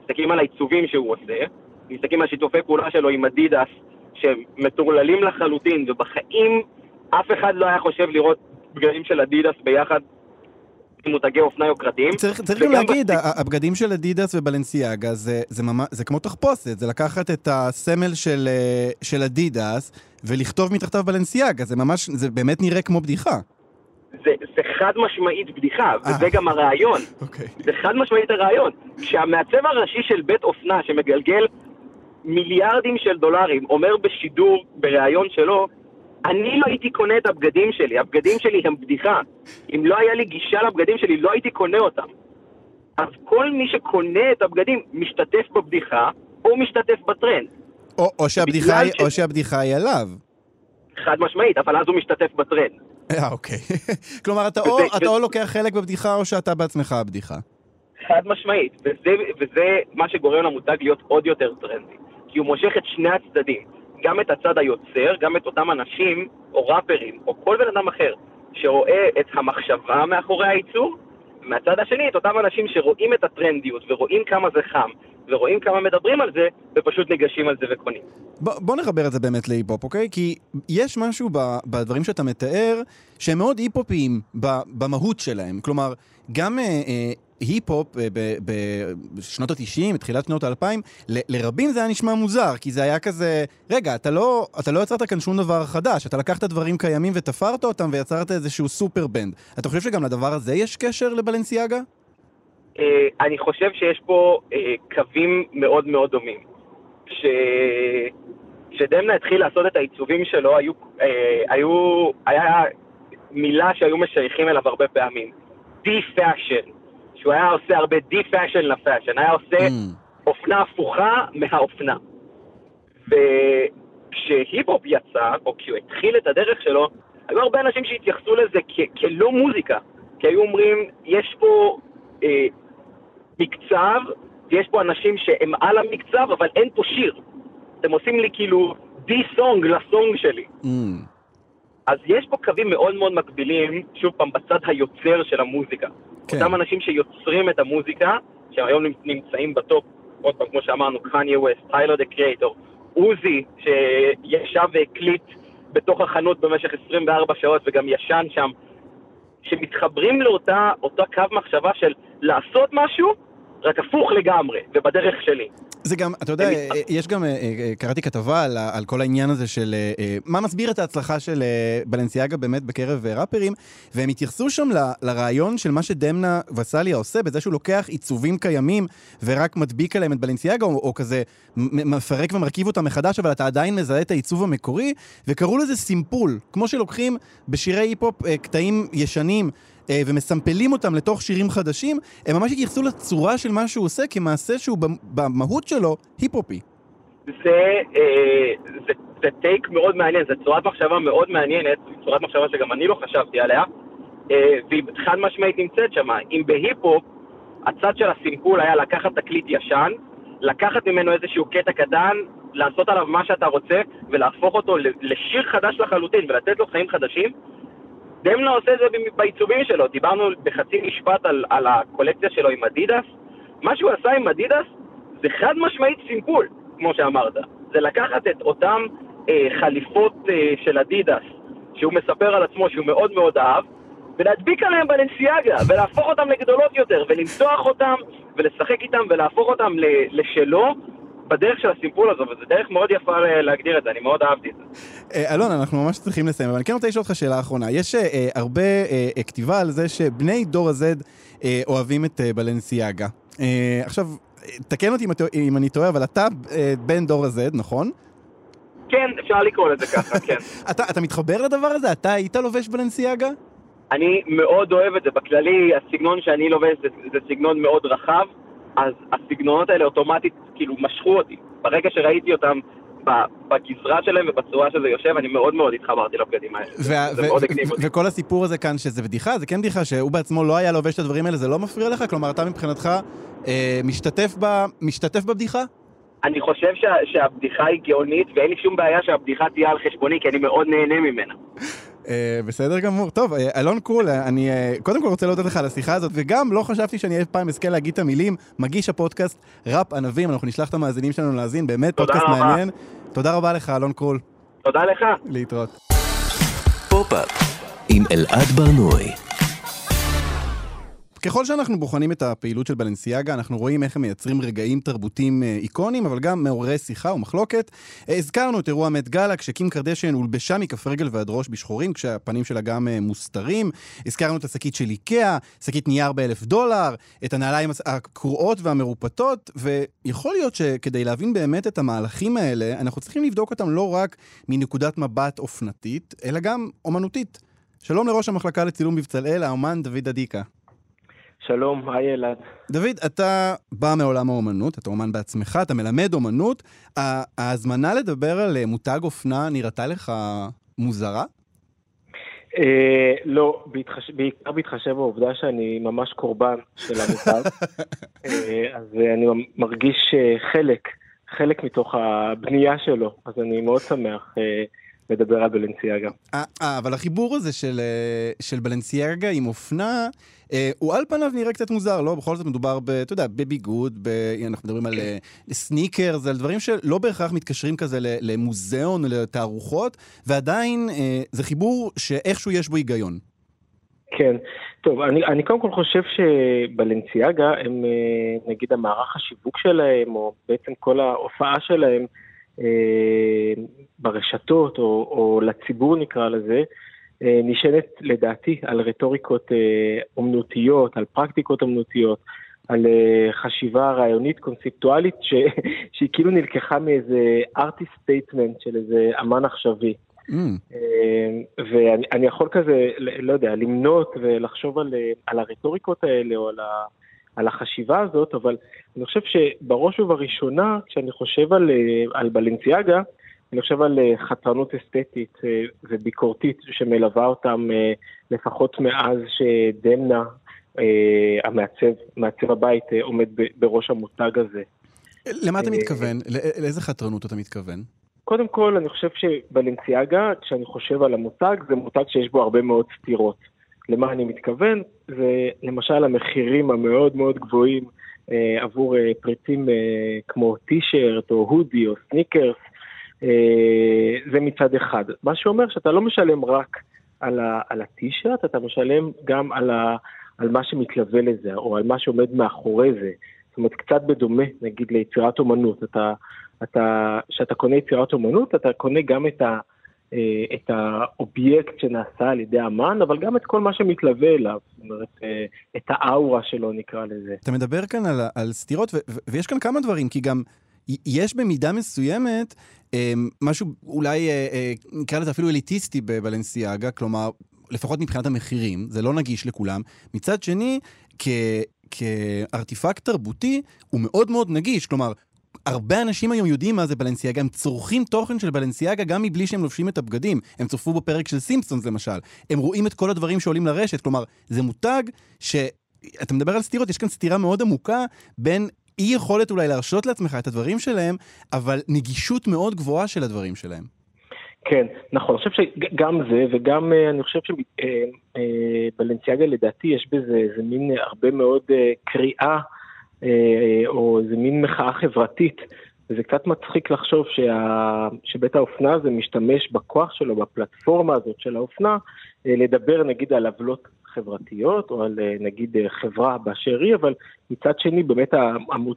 מסתכלים על העיצובים שהוא עושה, מסתכלים על שיתופי פעולה שלו עם אדידס, שהם מטורללים לחלוטין, ובחיים אף אחד לא היה חושב לראות בגדים של אדידס ביחד מותגי אופנה יוקרתיים. צריך, צריך גם להגיד, בס- ה- הבגדים של אדידס ובלנסיאגה זה, זה, ממש, זה כמו תחפושת, זה לקחת את הסמל של, אה, של אדידס ולכתוב מתחתיו בלנסיאגה, זה ממש, זה באמת נראה כמו בדיחה. זה, זה חד משמעית בדיחה, וזה אה. גם הרעיון. אוקיי. זה חד משמעית הרעיון. כשהמעצב הראשי של בית אופנה שמגלגל מיליארדים של דולרים אומר בשידור, בריאיון שלו, אני לא הייתי קונה את הבגדים שלי, הבגדים שלי הם בדיחה. אם לא היה לי גישה לבגדים שלי, לא הייתי קונה אותם. אז כל מי שקונה את הבגדים משתתף בבדיחה, או משתתף בטרנד. או, או, שהבדיחה, היא- ש- או שהבדיחה היא עליו. חד משמעית, אבל אז הוא משתתף בטרנד. אה, אוקיי. <laughs> כלומר, אתה, או, וזה- אתה וזה- או לוקח חלק בבדיחה, או שאתה בעצמך הבדיחה. חד משמעית, וזה, וזה מה שגורם למותג להיות עוד יותר טרנדי. כי הוא מושך את שני הצדדים, גם את הצד היוצר, גם את אותם אנשים, או ראפרים, או כל בן אדם אחר, שרואה את המחשבה מאחורי הייצור, ומהצד השני את אותם אנשים שרואים את הטרנדיות, ורואים כמה זה חם, ורואים כמה מדברים על זה, ופשוט ניגשים על זה וקונים. בוא, בוא נחבר את זה באמת להיפ-הופ, אוקיי? כי יש משהו ב, בדברים שאתה מתאר שהם מאוד היפ-הופיים ב- במהות שלהם. כלומר, גם אה, אה, היפ-הופ אה, ב- ב- בשנות ה-90, בתחילת שנות ה-2000, ל- לרבים זה היה נשמע מוזר, כי זה היה כזה, רגע, אתה לא, אתה לא יצרת כאן שום דבר חדש, אתה לקחת דברים קיימים ותפרת אותם ויצרת איזשהו סופר בנד. אתה חושב שגם לדבר הזה יש קשר לבלנסיאגה? אה, אני חושב שיש פה אה, קווים מאוד מאוד דומים. כש... כשדמנה התחיל לעשות את העיצובים שלו, היו, אה, היו, היה מילה שהיו משייכים אליו הרבה פעמים, די-פאשן, שהוא היה עושה הרבה de-fashion ל fashion, היה עושה Mm. אופנה הפוכה מהאופנה. וכשהיפ-הופ יצא, או כשהוא התחיל את הדרך שלו, היו הרבה אנשים שהתייחסו לזה כ- כלא מוזיקה, כי היו אומרים, יש פה אה, מקצב, ויש פה אנשים שהם על המקצב, אבל אין פה שיר. אתם עושים לי כאילו de-song ל song שלי. Mm. אז יש פה קווים מאוד מאוד מקבילים, שוב פעם, בצד היוצר של המוזיקה. כן. אותם אנשים שיוצרים את המוזיקה, שהיום נמצאים בטופ, עוד פעם, כמו שאמרנו, קניה ווסט, טיילר דה קרייטור, עוזי, שישב והקליט בתוך החנות במשך 24 שעות וגם ישן שם, שמתחברים לאותה אותה קו מחשבה של לעשות משהו, רק הפוך לגמרי, ובדרך שלי. זה גם, אתה יודע, אה, יש גם, אה, אה, קראתי כתבה על, כל העניין הזה של מה מסביר את ההצלחה של בלנסיאגה באמת בקרב ראפרים, והם התייחסו שם ל- לרעיון של מה שדמנה וסליה עושה, בזה שהוא לוקח עיצובים קיימים ורק מדביק עליהם את בלנסיאגה, או, או כזה מפרק ומרכיב אותם מחדש, אבל אתה עדיין מזהה את העיצוב המקורי, וקראו לזה סימפול, כמו שלוקחים בשירי היפ-הופ קטעים ישנים. אה, ומסמפלים אותם לתוך שירים חדשים, הם ממש התייחסו לצורה של מה שהוא עושה כמעשה שהוא במ- במהות שלו היפ-הופי. זה, אה, זה, זה take מאוד מעניין, זו צורת מחשבה מאוד מעניינת, צורת מחשבה שגם אני לא חשבתי עליה, אה, והיא חד משמעית נמצאת שם. אם בהיפ-הופ, הצד של הסימפול היה לקחת תקליט ישן, לקחת ממנו איזשהו קטע קטן, לעשות עליו מה שאתה רוצה, ולהפוך אותו לשיר חדש לחלוטין, ולתת לו חיים חדשים, דמנה עושה את זה בעיצובים שלו. דיברנו בחצי משפט על, על הקולקציה שלו עם אדידס. מה שהוא עשה עם אדידס זה חד משמעית סימפול, כמו שאמרת. זה לקחת את אותם אה, חליפות אה, של אדידס, שהוא מספר על עצמו שהוא מאוד מאוד אהב, ולהדביק עליהם בלנסיאגה, ולהפוך אותם לגדולות יותר, ולמתוח אותם, ולשחק איתם, ולהפוך אותם לשלו, בדרך של הסימפול הזו, וזו דרך מאוד יפה ל- להגדיר את זה, אני מאוד אהבתי את זה. אה, אלון, אנחנו ממש צריכים לסיים, אבל אני כן רוצה לשאול אותך שאלה אחרונה. יש אה, אה, הרבה אה, אה, כתיבה על זה שבני דור ה-Z אה, אוהבים את אה, בלנסיאגה. אה, עכשיו, אה, תקן אותי אם אני טועה, אבל אתה אה, בן דור ה-Z, נכון? כן, אפשר לקרוא לזה ככה, כן. <laughs> אתה, אתה מתחבר לדבר הזה? אתה היית לובש בלנסיאגה? אני מאוד אוהב את זה. בכללי, הסגנון שאני לובש זה, זה סגנון מאוד רחב, אז הסגנונות האלה אוטומטית כאילו משכו אותי. ברגע שראיתי אותם בגזרה שלהם ובצורה שזה יושב, אני מאוד מאוד התחברתי לבגדים האלה. וה- זה ו- מאוד ו- הגניב אותי. וכל הסיפור הזה כאן, שזה בדיחה, זה כן בדיחה, שהוא בעצמו לא היה לובש את הדברים האלה, זה לא מפריע לך? כלומר, אתה מבחינתך אה, משתתף, ב, משתתף בבדיחה? אני חושב שה, שהבדיחה היא גאונית, ואין לי שום בעיה שהבדיחה תהיה על חשבוני, כי אני מאוד נהנה ממנה. אה, בסדר גמור. טוב, אה, אלון קרול, אה, אני אה, קודם כל רוצה להודות לך על השיחה הזאת, וגם לא חשבתי שאני אי פעם אזכה להגיד את המילים, מגיש הפודקאסט ראפ ענבים, אנחנו נשלח את המאזינים שלנו להאזין, באמת פודקאסט רבה. מעניין. תודה רבה לך, אלון קרול. תודה לך. להתראות. ככל שאנחנו בוחנים את הפעילות של בלנסיאגה, אנחנו רואים איך הם מייצרים רגעים תרבותיים אה, איקונים, אבל גם מעוררי שיחה ומחלוקת. אה, הזכרנו את אירוע מת גאלה, כשקים קרדשן הולבשה מכף רגל ועד ראש בשחורים, כשהפנים שלה גם אה, מוסתרים. הזכרנו את השקית של איקאה, שקית נייר באלף דולר, את הנעליים הקרועות והמרופטות, ויכול להיות שכדי להבין באמת את המהלכים האלה, אנחנו צריכים לבדוק אותם לא רק מנקודת מבט אופנתית, אלא גם אומנותית. שלום לראש המחלקה לצילום בבצלאל, האומן דוד אדיקה. שלום, היי אלעד. דוד, אתה בא מעולם האומנות, אתה אומן בעצמך, אתה מלמד אומנות. ההזמנה לדבר על אה, מותג אופנה נראתה לך מוזרה? אה, לא, בהתחש... בעיקר בהתחשב בעובדה שאני ממש קורבן של המותג, <laughs> אה, אז אה, אני מרגיש אה, חלק, חלק מתוך הבנייה שלו, אז אני מאוד שמח אה, לדבר על בלנסיאגה. אה, אה, אבל החיבור הזה של, אה, של בלנסיאגה עם אופנה, אה, הוא על פניו נראה קצת מוזר, לא? בכל זאת מדובר, ב, אתה יודע, בביגוד, ב, אנחנו מדברים על אה, סניקרס, על דברים שלא בהכרח מתקשרים כזה למוזיאון, לתערוכות, ועדיין אה, זה חיבור שאיכשהו יש בו היגיון. כן, טוב, אני, אני קודם כל חושב שבלנסיאגה הם, נגיד המערך השיווק שלהם, או בעצם כל ההופעה שלהם ברשתות, או, או לציבור נקרא לזה, אה, נשענת לדעתי על רטוריקות אה, אומנותיות, על פרקטיקות אומנותיות, על אה, חשיבה רעיונית קונספטואלית ש, <laughs> שהיא כאילו נלקחה מאיזה artist statement של איזה אמן עכשווי. Mm. אה, ואני אני יכול כזה, ל- לא יודע, למנות ולחשוב על, אה, על הרטוריקות האלה או על, ה, על החשיבה הזאת, אבל אני חושב שבראש ובראשונה, כשאני חושב על, אה, על בלנסיאגה, אני חושב על אה, חתרנות אסתטית אה, וביקורתית שמלווה אותם לפחות מאז שדמנה, המעצב, מעצב הבית, עומד בראש המותג הזה. למה אתה מתכוון? לא- לאיזה חתרנות אתה מתכוון? קודם כל, אני חושב שבלנסיאגה, כשאני חושב על המותג, זה מותג שיש בו הרבה מאוד סתירות. למה אני מתכוון? זה למשל המחירים המאוד מאוד גבוהים אה, עבור אה, פריטים אה, כמו טישרט או הודי או סניקרס, אה, זה מצד אחד. מה שאומר שאתה לא משלם רק על, על הטישרט, אתה משלם גם על, ה, על מה שמתלווה לזה, או על מה שעומד מאחורי זה. זאת אומרת, קצת בדומה, נגיד, ליצירת אומנות. אתה, אתה, כשאתה קונה יצירת אומנות, אתה קונה גם את, ה, את האובייקט שנעשה על ידי אמן, אבל גם את כל מה שמתלווה אליו, זאת אומרת, אה, את האאורה שלו נקרא לזה. אתה מדבר כאן על, על סתירות, ו- ו- ויש כאן כמה דברים, כי גם יש במידה מסוימת אה, משהו אולי, אה, אה, נקרא לזה אפילו אליטיסטי בבלנסיאגה, כלומר, לפחות מבחינת המחירים, זה לא נגיש לכולם. מצד שני, כ... כארטיפקט תרבותי, הוא מאוד מאוד נגיש. כלומר, הרבה אנשים היום יודעים מה זה בלנסיאגה, הם צורכים תוכן של בלנסיאגה גם מבלי שהם לובשים את הבגדים. הם צורפו בפרק של סימפסונס למשל. הם רואים את כל הדברים שעולים לרשת. כלומר, זה מותג ש... אתה מדבר על סתירות, יש כאן סתירה מאוד עמוקה בין אי יכולת אולי להרשות לעצמך את הדברים שלהם, אבל נגישות מאוד גבוהה של הדברים שלהם. כן, נכון, אני חושב שגם זה, וגם אה, אני חושב שבלנסיאגה לדעתי יש בזה איזה מין הרבה מאוד אה, קריאה, אה, או איזה מין מחאה חברתית. וזה קצת מצחיק לחשוב שה... שבית האופנה הזה משתמש בכוח שלו, בפלטפורמה הזאת של האופנה, לדבר נגיד על עוולות חברתיות, או על נגיד חברה באשר היא, אבל מצד שני באמת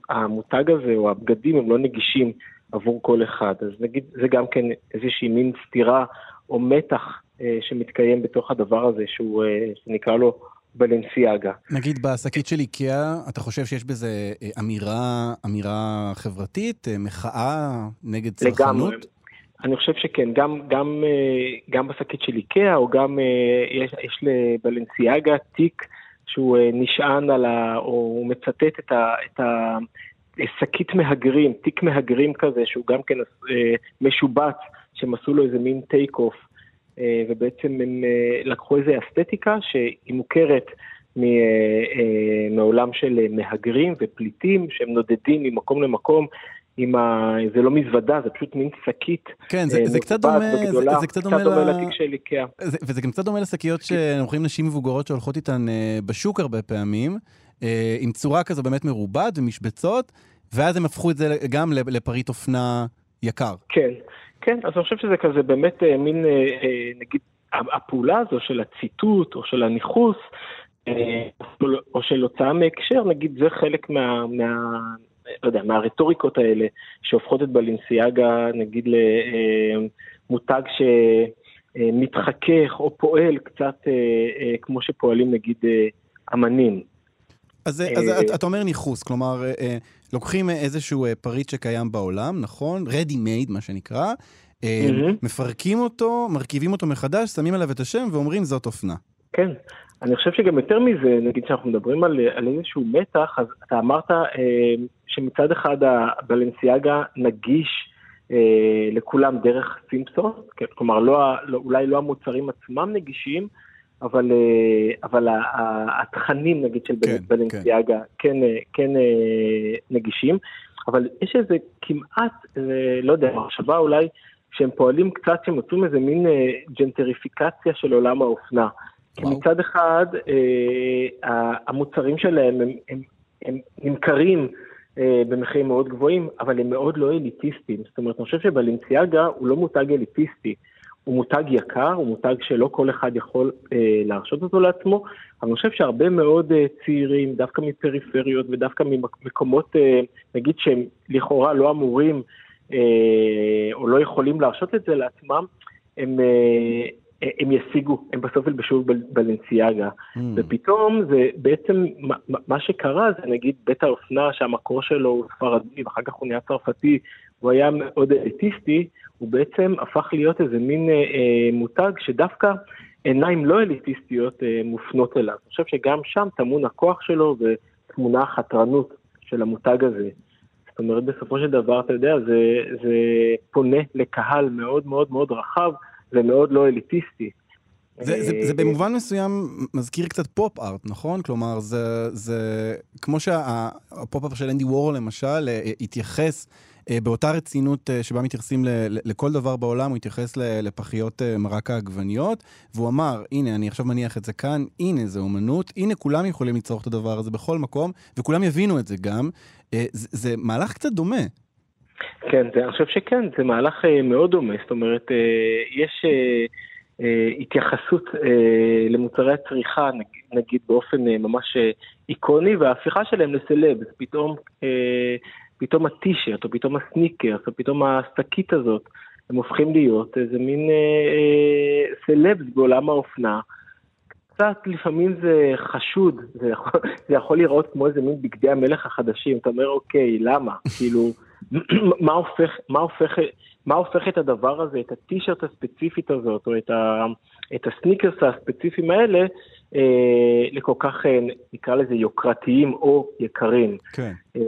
המותג הזה או הבגדים הם לא נגישים עבור כל אחד. אז נגיד, זה גם כן איזושהי מין סתירה או מתח אה, שמתקיים בתוך הדבר הזה, שהוא, אה, שנקרא לו בלנסיאגה. נגיד בשקית של איקאה, אתה חושב שיש בזה אה, אמירה, אמירה חברתית, אה, מחאה נגד צרכנות? לגמרי. אני חושב שכן, גם, גם, אה, גם בשקית של איקאה, או גם יש, יש לבלנסיאגה תיק שהוא נשען על ה... או הוא מצטט את ה... את ה שקית מהגרים, תיק מהגרים כזה, שהוא גם כן משובץ, שהם עשו לו איזה מין טייק אוף, ובעצם הם אה, לקחו איזה אסתטיקה שהיא מוכרת מעולם של מהגרים ופליטים, שהם נודדים ממקום למקום. עם ה... זה לא מזוודה, זה פשוט מין שקית. כן, זה, זה קצת דומה, וגדולה, זה, זה קצת דומה, דומה לתיק של איקאה. זה, וזה גם קצת דומה לשקיות שאנחנו רואים נשים מבוגרות שהולכות איתן בשוק הרבה פעמים. אה, עם צורה כזו באמת מרובעת ומשבצות, ואז הם הפכו את זה גם לפריט אופנה יקר. כן, כן, אז אני חושב שזה כזה באמת אה, מין, אה, נגיד, הפעולה הזו של הציטוט או של הניכוס, או של הוצאה מהקשר, נגיד זה חלק מה, מה, לא יודע, מהרטוריקות האלה שהופכות את בלינסיאגה, נגיד, למותג שמתחכך או פועל קצת כמו שפועלים נגיד אמנים. אז, אז אה, אתה אומר ניכוס, כלומר, אה, אה, לוקחים איזשהו פריט שקיים בעולם, נכון? ready made, מה שנקרא, מפרקים אותו, מרכיבים אותו מחדש, שמים עליו את השם ואומרים זאת אופנה. כן, אני חושב שגם יותר מזה, נגיד שאנחנו מדברים על, על איזשהו מתח, אז אתה אמרת אה, שמצד אחד הבלנסיאגה נגיש אה, לכולם דרך סימפסון, כלומר לא, לא, אולי לא המוצרים עצמם נגישים, אבל, אה, אבל התכנים, נגיד, של כן, בלנסיאגה כן, כן, אה, כן אה, נגישים, אבל יש איזה כמעט, לא יודע, מחשבה אולי, שהם פועלים קצת, שהם עושים איזה מין ג'נטריפיקציה של עולם האופנה. כי מצד אחד, המוצרים שלהם הם, הם, הם נמכרים במחירים מאוד גבוהים, אבל הם מאוד לא אליטיסטיים. זאת אומרת, אני חושב שבלנסיאגה הוא לא מותג אליטיסטי. הוא מותג יקר, הוא מותג שלא כל אחד יכול אה, להרשות אותו לעצמו, אבל אני חושב שהרבה מאוד אה, צעירים, דווקא מפריפריות ודווקא ממקומות, אה, נגיד שהם לכאורה לא אמורים אה, או לא יכולים להרשות את זה לעצמם, הם, אה, הם ישיגו, הם בסוף ילבשו בלנסיאגה. Mm. ופתאום זה בעצם, מה, מה שקרה זה נגיד בית האופנה שהמקור שלו הוא ספרדי ואחר כך הוא נהיה צרפתי, הוא היה מאוד אליטיסטי, הוא בעצם הפך להיות איזה מין אה, אה, מותג שדווקא עיניים לא אליטיסטיות אה, מופנות אליו. אני חושב שגם שם טמון הכוח שלו ותמונה החתרנות של המותג הזה. זאת אומרת, בסופו של דבר, אתה יודע, זה, זה פונה לקהל מאוד מאוד מאוד רחב ומאוד לא אליטיסטי. זה, זה, זה במובן מסוים מזכיר קצת פופ-ארט, נכון? כלומר, זה, זה כמו שהפופ-ארט של אנדי וורל למשל אה, התייחס אה, באותה רצינות אה, שבה מתייחסים לכל דבר בעולם, הוא התייחס לפחיות מרק העגבניות, והוא אמר, הנה, אני עכשיו מניח את זה כאן, הנה, זה אומנות, הנה, כולם יכולים לצרוך את הדבר הזה בכל מקום, וכולם יבינו את זה גם. זה, זה מהלך קצת דומה. כן, זה, אני חושב שכן, זה מהלך מאוד דומה. זאת אומרת, יש... אה, התייחסות אה, למוצרי הצריכה, נגיד, באופן אה, ממש אה, איקוני, וההפיכה שלהם לסלבס, פתאום, אה, פתאום הטישרט, או פתאום הסניקרס, או פתאום השקית הזאת, הם הופכים להיות איזה מין אה, אה, סלבס בעולם האופנה. קצת לפעמים זה חשוד, זה יכול, זה יכול לראות כמו איזה מין בגדי המלך החדשים, אתה אומר אוקיי, למה? <laughs> כאילו, מה הופך, מה הופך, מה הופך את הדבר הזה, את הטישרט הספציפית הזאת, או את, ה, את הסניקרס הספציפיים האלה, לכל כך, אה, נקרא לזה, יוקרתיים או יקרים. כן. אה,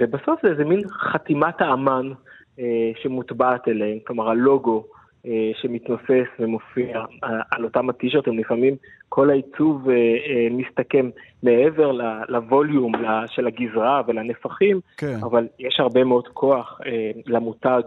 ובסוף זה איזה מין חתימת האמן אה, שמוטבעת אליהם, כלומר הלוגו. אה, שמתנוסס ומופיע אה, על אותם הטישרטים, לפעמים כל העיצוב אה, אה, מסתכם מעבר לווליום של הגזרה ולנפחים, כן. אבל יש הרבה מאוד כוח אה, למותג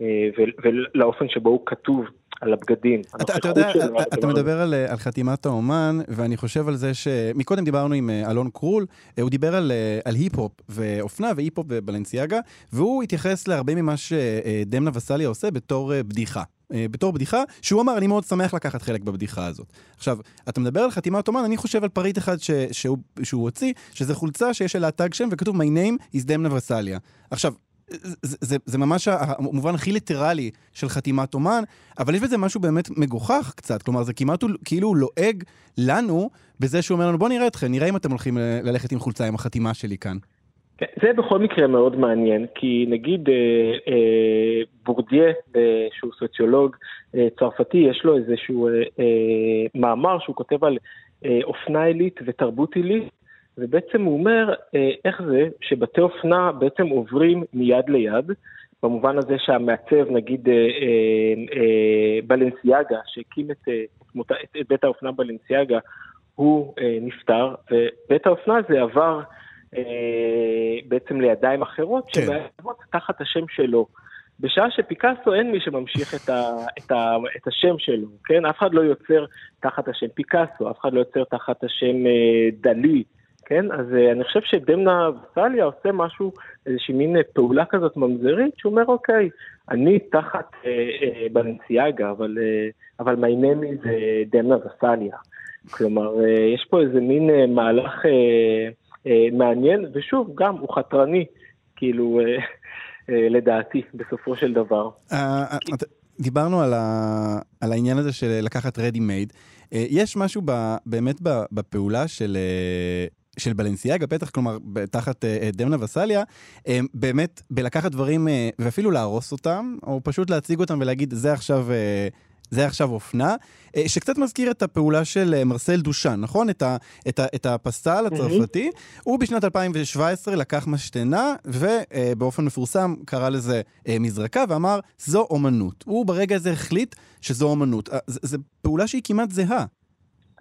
אה, ולאופן שבו הוא כתוב על הבגדים. אתה, אתה יודע, אתה, אתה. מדבר על, על חתימת האומן, ואני חושב על זה ש... מקודם דיברנו עם אה, אלון קרול, אה, הוא דיבר על, אה, על היפ-הופ ואופנה והיפ-הופ בבלנסיאגה, והוא התייחס להרבה ממה שדמנה וסליה עושה בתור אה, בדיחה. אה, בתור בדיחה, שהוא אמר, אני מאוד שמח לקחת חלק בבדיחה הזאת. עכשיו, אתה מדבר על חתימת אומן, אני חושב על פריט אחד ש, שהוא, שהוא הוציא, שזה חולצה שיש עליה תג שם וכתוב My name is דמנה גווסליה. עכשיו, זה, זה, ממש המובן הכי ליטרלי של חתימת אומן, אבל יש בזה משהו באמת מגוחך קצת, כלומר זה כמעט כאילו הוא לועג לנו בזה שהוא אומר לנו בוא נראה אתכם, נראה אם אתם הולכים ללכת עם חולצה עם החתימה שלי כאן. כן, זה בכל מקרה מאוד מעניין, כי נגיד אה, אה, בורדיה, אה, שהוא סוציולוג אה, צרפתי, יש לו איזשהו אה, אה, מאמר שהוא כותב על אה, אופנה עילית ותרבות עילית, ובעצם הוא אומר אה, איך זה שבתי אופנה בעצם עוברים מיד ליד, במובן הזה שהמעצב, נגיד אה, אה, אה, בלנסיאגה, שהקים את, אה, את, את בית האופנה בלנסיאגה, הוא אה, נפטר, ובית האופנה הזה עבר אה, בעצם לידיים אחרות, כן. שמעצבות תחת השם שלו. בשעה שפיקאסו אין מי שממשיך את, ה, את, ה, את השם שלו, כן? אף אחד לא יוצר תחת השם פיקאסו, אף אחד לא יוצר תחת השם אה, דלי, כן? אז אה, אני חושב שדמנה וסליה עושה משהו, איזושהי מין אה, פעולה כזאת ממזרית, שהוא אומר, אוקיי, אני תחת אה, אה, בלנסיאגה, אבל, אה, אבל my name is אה, דמנה וסליה. כלומר, אה, יש פה איזה מין אה, מהלך אה, אה, מעניין, ושוב, גם הוא חתרני, כאילו, אה, אה, לדעתי, בסופו של דבר. דיברנו על, ה... על העניין הזה של לקחת רדי מייד. יש משהו ב... באמת ב... בפעולה של... אה, של בלנסיאגה, בטח, כלומר, תחת אה, דמנה וסליה, אה, באמת בלקחת דברים אה, ואפילו להרוס אותם, או פשוט להציג אותם ולהגיד, זה עכשיו, אה, זה עכשיו אופנה, אה, שקצת מזכיר את הפעולה של אה, מרסל דושן, נכון? את, ה, את, ה, את הפסל הצרפתי. הוא בשנת 2017 לקח משתנה, ובאופן מפורסם קרא לזה אה, מזרקה, ואמר, זו אומנות. הוא ברגע הזה החליט שזו אומנות. אה, זו פעולה שהיא כמעט זהה.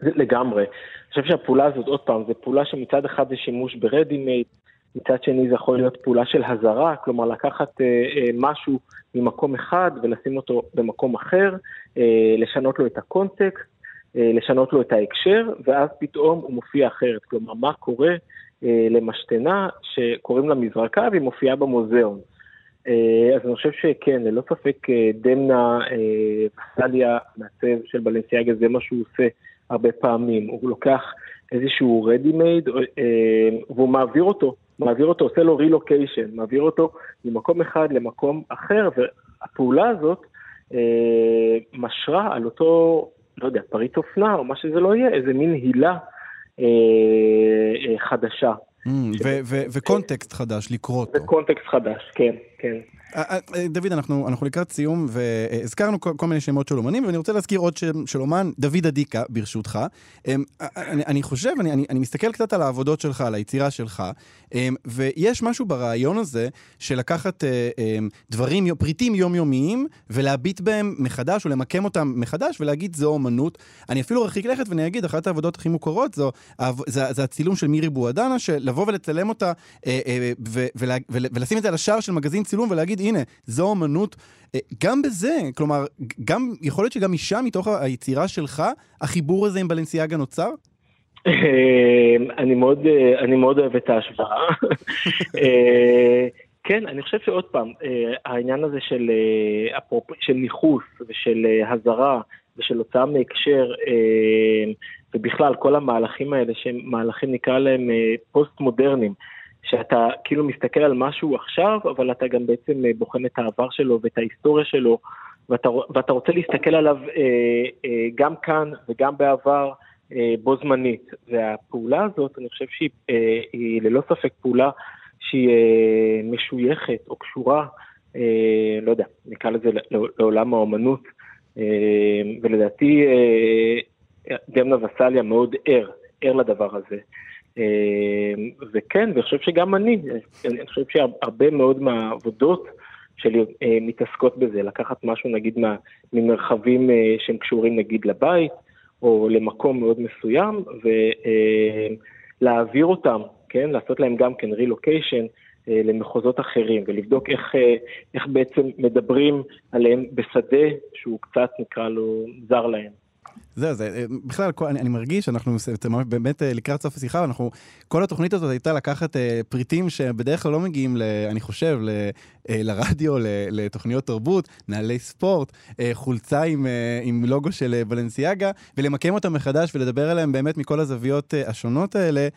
לגמרי. אני חושב שהפעולה הזאת, עוד פעם, זו פעולה שמצד אחד זה שימוש ברדימייד, מצד שני זה יכול להיות פעולה של הזרה, כלומר לקחת אה, אה, משהו ממקום אחד ולשים אותו במקום אחר, אה, לשנות לו את הקונטקסט, אה, לשנות לו את ההקשר, ואז פתאום הוא מופיע אחרת. כלומר, מה קורה אה, למשתנה שקוראים לה מזרקה והיא מופיעה במוזיאון. אה, אז אני חושב שכן, ללא ספק אה, דמנה אה, וסליה, מעצב של בלנסיאגה, זה מה שהוא עושה הרבה פעמים. הוא לוקח איזשהו ready made אה, והוא מעביר אותו, מעביר אותו, עושה לו רילוקיישן, מעביר אותו ממקום אחד למקום אחר, והפעולה הזאת אה, משרה על אותו, לא יודע, פריט אופנה או מה שזה לא יהיה, איזה מין הילה אה, חדשה. Mm, וקונטקסט חדש, לקרוא אותו. וקונטקסט חדש, כן, כן. אה, אה, דוד, אנחנו, אנחנו לקראת סיום, והזכרנו כל, כל מיני שמות של אומנים, ואני רוצה להזכיר עוד שם של אומן, דוד אדיקה, ברשותך. אמ, אה, אני, אני חושב, אני, אני, אני מסתכל קצת על העבודות שלך, על היצירה שלך, אמ, ויש משהו ברעיון הזה של לקחת אה, אמ, דברים, פריטים יומיומיים, ולהביט בהם מחדש, או למקם אותם מחדש, ולהגיד זו אומנות. אני אפילו ארחיק לכת ואני אגיד, אחת העבודות הכי מוכרות זו, זה, זה הצילום של מירי בועדנה, שלבוא ולצלם אותה, אה, אה, ולשים את זה על השער של מגזין צילום, ולהגיד, הנה, זו אומנות. אה, גם בזה, כלומר, גם, יכול להיות שגם משם, מתוך היצירה שלך, החיבור הזה עם בלנסיאגה נוצר? אה, אני מאוד, אה, אני מאוד אוהב את ההשוואה. אה, כן, אני חושב שעוד פעם, העניין הזה של, של ניכוס ושל הזרה ושל הוצאה מהקשר, ובכלל כל המהלכים האלה שהם מהלכים נקרא להם פוסט-מודרניים, שאתה כאילו מסתכל על משהו עכשיו, אבל אתה גם בעצם אה, בוחן את העבר שלו ואת ההיסטוריה שלו, ואתה, ואתה רוצה להסתכל עליו אה, אה, גם כאן וגם בעבר. אה, בו זמנית. והפעולה הזאת, אני חושב שהיא אה, היא ללא ספק פעולה שהיא אה, משויכת או קשורה, לא יודע, נקרא לזה לעולם האומנות, ולדעתי דמנה וסליה מאוד ער, ער לדבר הזה. וכן, ואני חושב שגם אני, אני חושב שהרבה מאוד מהעבודות שלי מתעסקות בזה, לקחת משהו נגיד ממרחבים שהם קשורים נגיד לבית, או למקום מאוד מסוים, ולהעביר אותם, כן, לעשות להם גם כן רילוקיישן אה, למחוזות אחרים, ולבדוק איך, אה, איך בעצם מדברים עליהם בשדה שהוא קצת נקרא לו זר להם. זהו, זה אה, בכלל, אני, אני מרגיש שאנחנו באמת אה, לקראת סוף השיחה, ואנחנו, כל התוכנית הזאת הייתה לקחת אה, פריטים שבדרך כלל לא מגיעים, ל, אני חושב, ל, לרדיו, ל, לתוכניות תרבות, נעלי ספורט, חולצה עם, עם לוגו של בלנסיאגה, ולמקם אותם מחדש ולדבר עליהם באמת מכל הזוויות השונות האלה.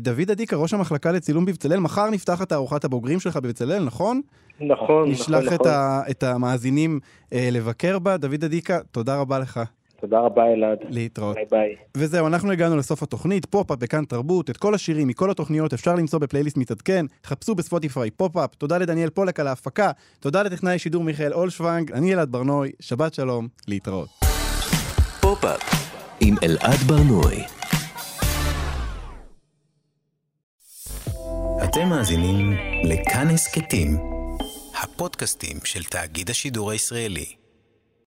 דוד אדיקה, ראש המחלקה לצילום בבצלאל, מחר נפתחת תערוכת הבוגרים שלך בבצלאל, נכון? נכון, נשלח נכון, את, נכון. ה, את המאזינים לבקר בה. דוד אדיקה, תודה רבה לך. תודה רבה אלעד. להתראות. ביי ביי. וזהו, אנחנו הגענו לסוף התוכנית, פופ-אפ בכאן תרבות. את כל השירים מכל התוכניות אפשר למצוא בפלייליסט מתעדכן. חפשו בספוטיפיי פופ-אפ. תודה לדניאל פולק על ההפקה. תודה לטכנאי שידור מיכאל אולשוונג. אני אלעד ברנוי. שבת שלום. להתראות. פופ-אפ עם אלעד ברנוי. אתם מאזינים לכאן הסכתים, הפודקאסטים של תאגיד השידור הישראלי.